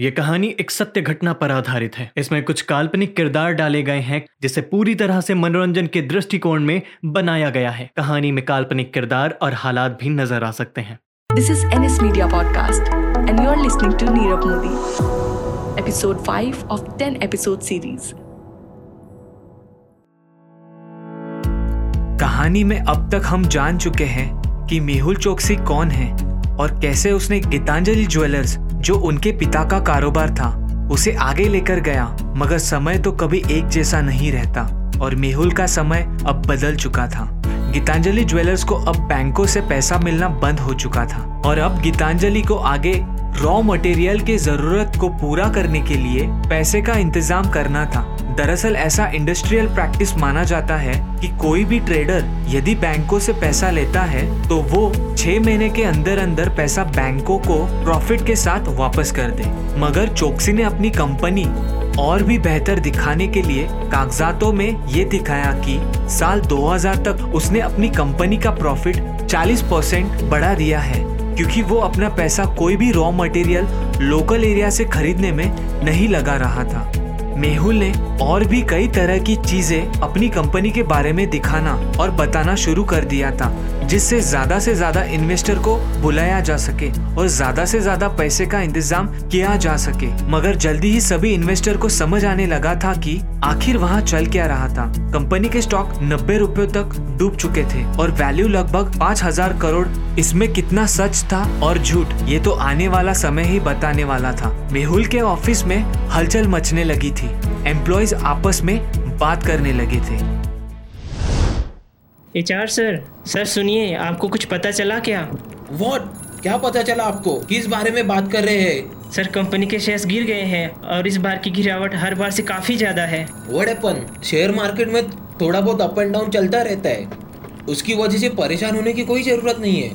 ये कहानी एक सत्य घटना पर आधारित है। इसमें कुछ काल्पनिक किरदार डाले गए हैं जिसे पूरी तरह से मनोरंजन के दृष्टिकोण में बनाया गया है। कहानी में काल्पनिक किरदार और हालात भी नज़र आ सकते हैं। This is NS Media Podcast, and you're listening to Neerav Modi, episode 5 of 10 episode series. कहानी में अब तक हम जान चुके हैं कि मेहुल चौकसी कौन है और कैसे उसने गीतांजलि ज्वेलर्स जो उनके पिता का कारोबार था, उसे आगे लेकर गया, मगर समय तो कभी एक जैसा नहीं रहता, और मेहुल का समय अब बदल चुका था। गीतांजलि ज्वेलर्स को अब बैंकों से पैसा मिलना बंद हो चुका था, और अब गीतांजलि को आगे रॉ मटेरियल की ज़रूरत को पूरा करने के लिए पैसे का इंतज़ाम करना था। दरअसल ऐसा इंडस्ट्रियल प्रैक्टिस माना जाता है कि कोई भी ट्रेडर यदि बैंकों से पैसा लेता है तो वो छह महीने के अंदर अंदर पैसा बैंकों को प्रॉफिट के साथ वापस कर दे। मगर चौकसी ने अपनी कंपनी और भी बेहतर दिखाने के लिए कागजातों में ये दिखाया कि साल 2000 तक उसने अपनी कंपनी का प्रॉफिट 40 परसेंट बढ़ा दिया है, क्योंकि वो अपना पैसा कोई भी रॉ मटेरियल लोकल एरिया से खरीदने में नहीं लगा रहा था। मेहुल ने और भी कई तरह की चीज़ें अपनी कंपनी के बारे में दिखाना और बताना शुरू कर दिया था, जिससे ज़्यादा से ज़्यादा इन्वेस्टर को बुलाया जा सके और ज़्यादा से ज़्यादा पैसे का इंतज़ाम किया जा सके। मगर जल्दी ही सभी इन्वेस्टर को समझ आने लगा था कि आखिर वहाँ चल क्या रहा था। कंपनी के स्टॉक नब्बे रुपए तक डूब चुके थे और वैल्यू लगभग पाँच हज़ार करोड़ इसमें कितना सच था और झूठ, ये तो आने वाला समय ही बताने वाला था। मेहुल के ऑफ़िस में हलचल मचने लगी थी। एम्प्लॉयज़ आपस में बात करने लगे थे। एचआर सर सर सुनिए आपको कुछ पता चला क्या? वॉट क्या पता चला आपको? किस बारे में बात कर रहे हैं? सर कंपनी के शेयर्स गिर गए हैं और इस बार की गिरावट हर बार से काफ़ी ज़्यादा है। वट एपन शेयर मार्केट में थोड़ा बहुत अप एंड डाउन चलता रहता है। उसकी वजह से परेशान होने की कोई ज़रूरत नहीं है।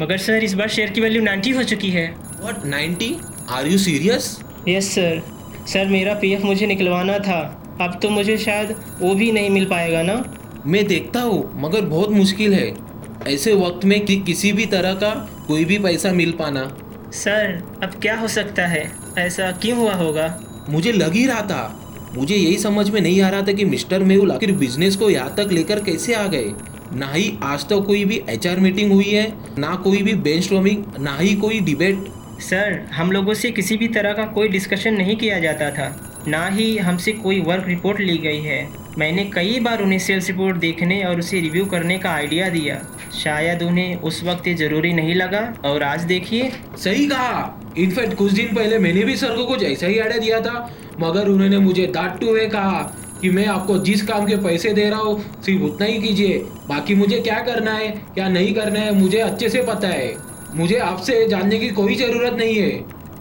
मगर सर इस बार शेयर की वैल्यू 90 हो चुकी है। What 90 are you serious yes sir sir मेरा पीएफ मुझे निकलवाना था। अब तो मुझे शायद वो भी नहीं मिल पाएगा ना? मैं देखता हूँ मगर बहुत मुश्किल है। ऐसे वक्त में कि किसी भी तरह का कोई भी पैसा मिल पाना। सर अब क्या हो सकता है? ऐसा क्यों हुआ होगा? मुझे लग ही रहा था। मुझे यही समझ में नहीं आ रहा था कि मिस्टर मेहुल आखिर बिज़नेस को यहाँ तक लेकर कैसे आ गए। ना ही आज तक तो कोई भी एचआर मीटिंग हुई है ना कोई भी बेंच ना ही कोई डिबेट सर हम लोगों से किसी भी तरह का कोई डिस्कशन नहीं किया जाता था। ना ही हमसे कोई वर्क रिपोर्ट ली गई है। मैंने कई बार उन्हें सेल्स रिपोर्ट देखने और उसे रिव्यू करने का आइडिया दिया। शायद उन्हें उस वक्त ये ज़रूरी नहीं लगा। और आज देखिए। सही कहा। इनफैक्ट कुछ दिन पहले मैंने भी सर को कुछ ऐसा ही आइडिया दिया था। मगर उन्होंने मुझे डांटते हुए कहा कि मैं आपको जिस काम के पैसे दे रहा हूँ, सिर्फ़ उतना ही कीजिए। बाकी मुझे क्या करना है, क्या नहीं करना है, मुझे अच्छे से पता है। मुझे आपसे जानने की कोई ज़रूरत नहीं है।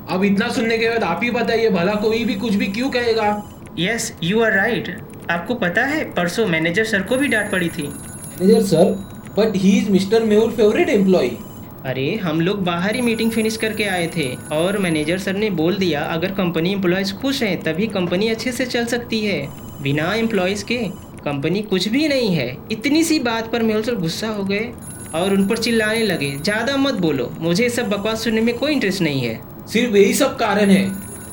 अब इतना सुनने के बाद आप ही बताइए भला कोई भी कुछ भी क्यों कहेगा? यस यू आर राइट आपको पता है परसों मैनेजर सर को भी डांट पड़ी थी। Manager sir but he is mister Mehul favourite employee अरे हम लोग बाहर ही मीटिंग फिनिश करके आए थे और मैनेजर सर ने बोल दिया अगर कंपनी एम्प्लॉयज़ खुश हैं तभी कंपनी अच्छे से चल सकती है। बिना एम्प्लॉयज़ के कंपनी कुछ भी नहीं है। इतनी सी बात पर मेहुल सर गुस्सा हो गए। और उन पर चिल्लाने लगे। ज़्यादा मत बोलो मुझे सब बकवास सुनने में कोई इंटरेस्ट नहीं है। सिर्फ़ यही सब कारण है।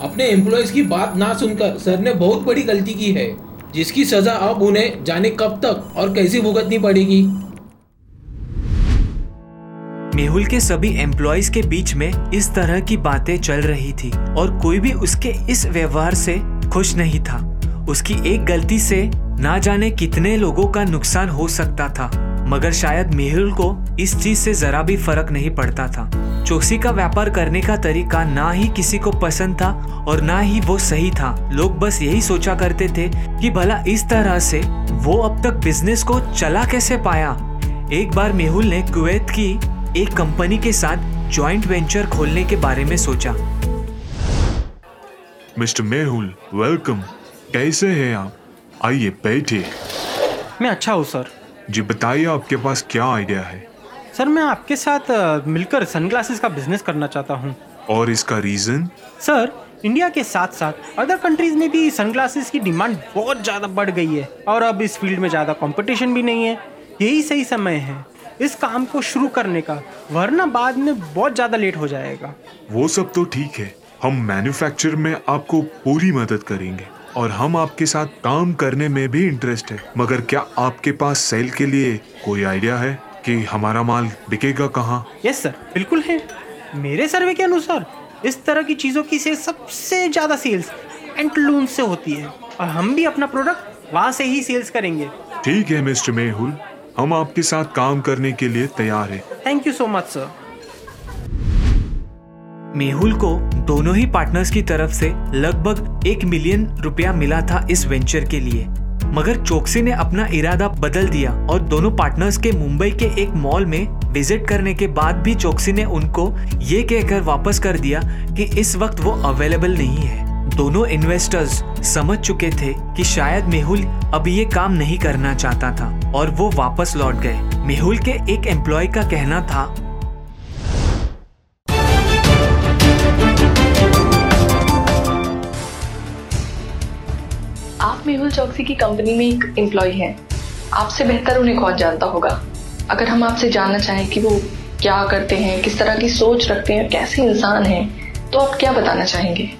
अपने एम्प्लॉयज़ की बात ना सुनकर सर ने बहुत बड़ी गलती की है जिसकी सजा अब उन्हें जाने कब तक और कैसे भुगतनी पड़ेगी। मेहुल के सभी एम्प्लॉयज़ के बीच में इस तरह की बातें चल रही थी और कोई भी उसके इस व्यवहार से खुश नहीं था। उसकी एक गलती से ना जाने कितने लोगों का नुकसान हो सकता था। मगर शायद मेहुल को इस चीज़ से जरा भी फ़र्क नहीं पड़ता था। चौकसी का व्यापार करने का तरीका ना ही किसी को पसंद था और ना ही वो सही था। लोग बस यही सोचा करते थे कि भला इस तरह से वो अब तक बिज़नेस को चला कैसे पाया। एक बार मेहुल ने कुवैत की एक कंपनी के साथ जॉइंट वेंचर खोलने के बारे में सोचा। मिस्टर मेहुल वेलकम कैसे हैं आप? आइए बैठिए। मैं अच्छा हूँ सर। जी बताइए आपके पास क्या आइडिया है? सर मैं आपके साथ मिलकर सनग्लासेस का बिज़नेस करना चाहता हूँ। और इसका रीजन? सर इंडिया के साथ साथ अदर कंट्रीज़ में भी सनग्लासेस की डिमांड बहुत ज़्यादा बढ़ गई है और अब इस फ़ील्ड में ज़्यादा कंपटीशन भी नहीं है। यही सही समय है। इस काम को शुरू करने का वरना बाद में बहुत ज़्यादा लेट हो जाएगा। वो सब तो ठीक है। हम मैन्युफैक्चर में आपको पूरी मदद करेंगे। और हम आपके साथ काम करने में भी इंटरेस्ट है। मगर क्या आपके पास सेल के लिए कोई आइडिया है कि हमारा माल बिकेगा कहाँ? यस सर बिल्कुल है। मेरे सर्वे के अनुसार इस तरह की चीज़ों की सेल सबसे ज़्यादा सेल्स एंटलून से होती है। और हम भी अपना प्रोडक्ट वहाँ से ही सेल्स करेंगे। ठीक है मिस्टर मेहुल हम आपके साथ काम करने के लिए तैयार है। Thank you so much sir Mehul को दोनों ही पार्टनर्स की तरफ़ से लगभग एक मिलियन रुपया मिला था इस वेंचर के लिए। मगर चोक्सी ने अपना इरादा बदल दिया और दोनों पार्टनर्स के मुंबई के एक मॉल में विज़िट करने के बाद भी चोक्सी ने उनको ये कहकर वापस कर दिया कि इस वक्त वो अवेलेबल नहीं है। दोनों इन्वेस्टर्स समझ चुके थे कि शायद मेहुल अब ये काम नहीं करना चाहता था और वो वापस लौट गए। मेहुल के एक एम्प्लॉय का कहना था मेहुल चौकसी की कंपनी में एक एम्प्लॉय हैं। आपसे बेहतर उन्हें कौन जानता होगा? अगर हम आपसे जानना चाहें कि वो क्या करते हैं, किस तरह की सोच रखते हैं कैसे इंसान हैं तो आप क्या बताना चाहेंगे?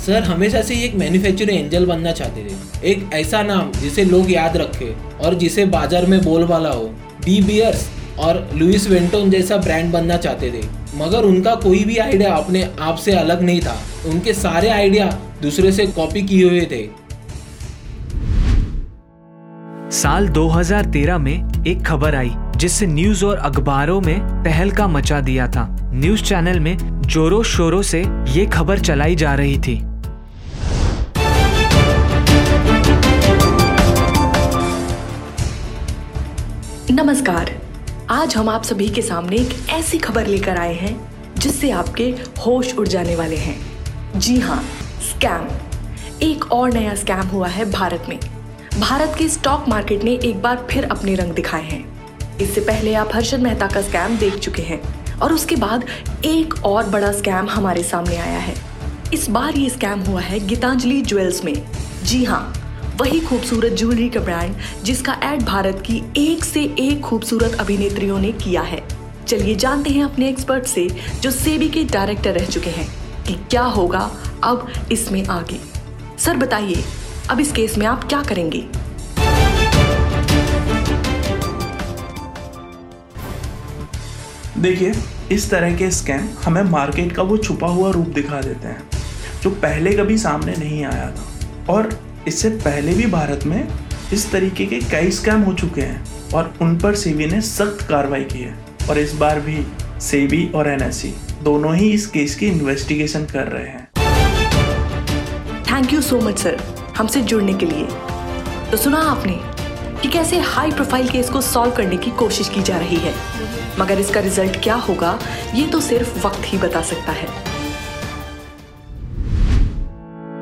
सर, हमेशा से एक मैन्युफैक्चरिंग एंजल बनना चाहते थे। एक ऐसा नाम जिसे लोग याद रखे और जिसे बाज़ार में बोलबाला हो। डी बियर्स और लुइस वेंटोन जैसा ब्रांड बनना चाहते थे। मगर उनका कोई भी आइडिया अपने आप से अलग नहीं था। उनके सारे आइडिया दूसरे से कॉपी किए हुए थे। साल 2013 में एक खबर आई जिससे न्यूज़ और अखबारों में तहलका मचा दिया था। न्यूज़ चैनल में जोरों शोरों से ये खबर चलाई जा रही थी। नमस्कार आज हम आप सभी के सामने एक ऐसी खबर लेकर आए हैं, जिससे आपके होश उड़ जाने वाले हैं। जी हाँ स्कैम। एक और नया स्कैम हुआ है भारत में। भारत के स्टॉक मार्केट ने एक बार फिर अपने रंग दिखाए हैं। इससे पहले आप हर्षद मेहता का स्कैम देख चुके हैं, और उसके बाद एक और बड़ा स्कैम हमारे सामने आया है। इस बार ये स्कैम हुआ है गीतांजलि ज्वेल्स में। जी हाँ वही खूबसूरत ज्वेलरी का ब्रांड जिसका एड भारत की एक से एक खूबसूरत अभिनेत्रियों ने किया है। चलिए जानते हैं अपने एक्सपर्ट से, जो सेबी के डायरेक्टर रह चुके हैं, कि क्या होगा अब इसमें आगे। सर, बताइए, अब इस केस में आप क्या करेंगे? देखिए, इस तरह के स्कैम हमें मार्केट का वो छुपा हुआ रूप दिखा देते हैं, जो पहले कभी सामने नहीं आया था। और इससे पहले भी भारत में इस तरीके के कई स्कैम हो चुके हैं और उन पर सेबी ने सख्त कार्रवाई की है और इस बार भी सेबी और एनएससी दोनों ही इस केस की इन्वेस्टिगेशन कर रहे हैं। Thank you so much sir हमसे जुड़ने के लिए। तो सुना आपने कि कैसे हाई प्रोफ़ाइल केस को सॉल्व करने की कोशिश की जा रही है। मगर इसका रिज़ल्ट क्या होगा, ये तो सिर्फ़ वक्त ही बता सकता है।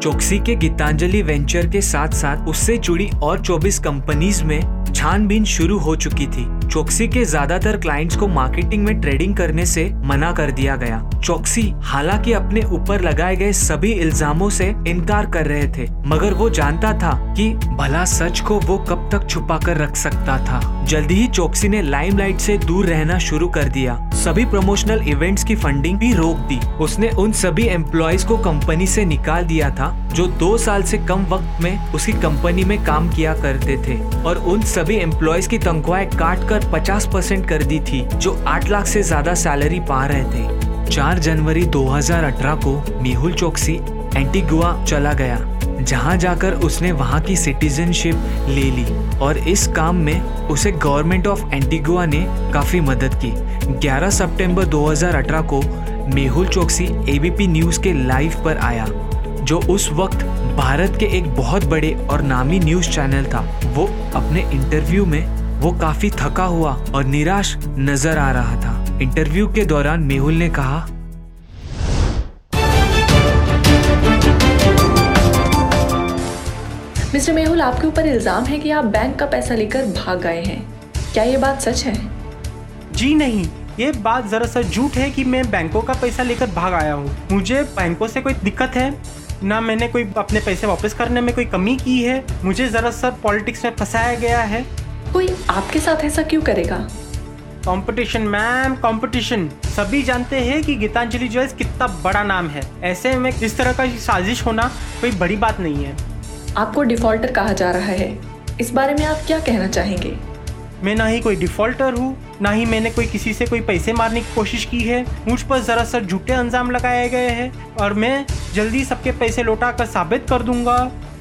चौकसी के गीतांजलि वेंचर के साथ साथ उससे जुड़ी और 24 कंपनीज़ में छानबीन शुरू हो चुकी थी। चौकसी के ज़्यादातर क्लाइंट्स को मार्केटिंग में ट्रेडिंग करने से मना कर दिया गया। चौकसी हालाँकि अपने ऊपर लगाए गए सभी इल्जामों से इनकार कर रहे थे, मगर वो जानता था कि भला सच को वो कब तक छुपा कर रख सकता था। जल्दी ही चौकसी ने लाइमलाइट से दूर रहना शुरू कर दिया। सभी प्रमोशनल इवेंट्स की फंडिंग भी रोक दी। उसने उन सभी एम्प्लॉयज़ को कंपनी से निकाल दिया था, जो दो साल से कम वक्त में उसकी कंपनी में काम किया करते थे। और उन सभी एम्प्लॉयज़ की तनख्वाहें काट कर 50 परसेंट कर दी थी, जो आठ लाख से ज़्यादा सैलरी पा रहे थे। 4 जनवरी 2018 को मेहुल चौकसी, एंटीगुआ चला गया। जहाँ जाकर उसने वहाँ की सिटीजनशिप ले ली और इस काम में उसे गवर्नमेंट ऑफ़ एंटीगुआ ने काफ़ी मदद की। 11 सितंबर 2018 को मेहुल चौकसी एबीपी न्यूज़ के लाइव पर आया, जो उस वक्त भारत के एक बहुत बड़े और नामी न्यूज़ चैनल था। वो अपने इंटरव्यू में वो काफ़ी थका हुआ और निराश नज़र आ रहा था। इंटरव्यू के दौरान मेहुल ने कहा मिस्टर मेहुल आपके ऊपर इल्ज़ाम है कि आप बैंक का पैसा लेकर भाग गए हैं। क्या ये बात सच है? जी नहीं ये बात दरअसल झूठ है कि मैं बैंकों का पैसा लेकर भाग आया हूँ। मुझे बैंकों से कोई दिक्कत है? ना मैंने कोई अपने पैसे वापस करने में कोई कमी की है? मुझे दरअसल पॉलिटिक्स में फंसाया गया है। कोई आपके साथ ऐसा क्यों करेगा? Competition ma'am competition. सभी जानते हैं कि गीतांजलि ज्वेल्स कितना बड़ा नाम है। ऐसे में इस तरह का साजिश होना कोई बड़ी बात नहीं है। आपको डिफॉल्टर कहा जा रहा है। इस बारे में आप क्या कहना चाहेंगे? मैं ना ही कोई डिफॉल्टर हूँ ना ही मैंने कोई किसी से कोई पैसे मारने की कोशिश की है। मुझ पर जरा सर झूठे अंजाम लगाए गए हैं और मैं जल्दी सबके पैसे लौटा कर साबित कर दूँगा।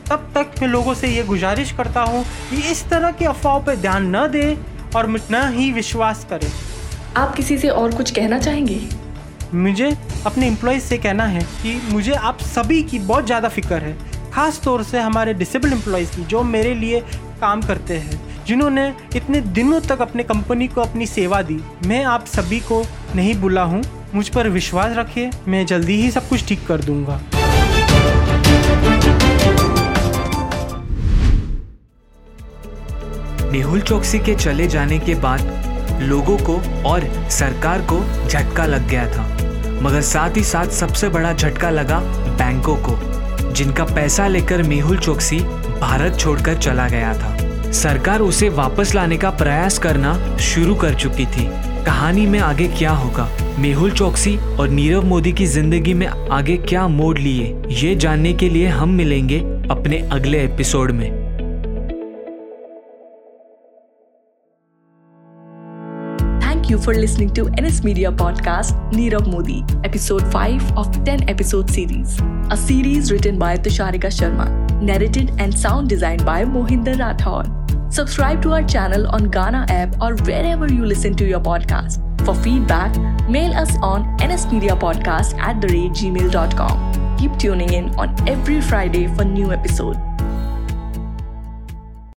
तब तक मैं लोगों से ये गुजारिश करता हूँ कि इस तरह की अफवाहों पर ध्यान न दे और न ही विश्वास करें। आप किसी से और कुछ कहना चाहेंगे? मुझे अपने एम्प्लॉयज़ से कहना है कि मुझे आप सभी की बहुत ज़्यादा फ़िक्र है। खास तौर से हमारे डिसेबल एम्प्लॉयज़ की जो मेरे लिए काम करते हैं, जिन्होंने इतने दिनों तक अपने कंपनी को अपनी सेवा दी, मैं आप सभी को नहीं बुला हूँ। मुझ पर विश्वास रखिए, मैं जल्दी ही सब कुछ ठीक कर दूँगा। मेहुल चौकसी के चले जाने के बाद लोगों को और सरकार को झटका लग गया था, मगर साथ ही साथ सबसे बड़ा झटका लगा बैंकों को। जिनका पैसा लेकर मेहुल चौकसी भारत छोड़कर चला गया था। सरकार उसे वापस लाने का प्रयास करना शुरू कर चुकी थी। कहानी में आगे क्या होगा? मेहुल चौकसी और नीरव मोदी की ज़िंदगी में आगे क्या मोड़ लिए? ये जानने के लिए हम मिलेंगे अपने अगले एपिसोड में। You for listening to NS Media Podcast Nirav Modi, episode 5 of 10 episode series. A series written by Tusharika Sharma, narrated and sound designed by Mohinder Rathore. Subscribe to our channel on Ghana app or wherever you listen to your podcast. For feedback, mail us on nsmediapodcast at the rate gmail.com. Keep tuning in on every Friday for new episode.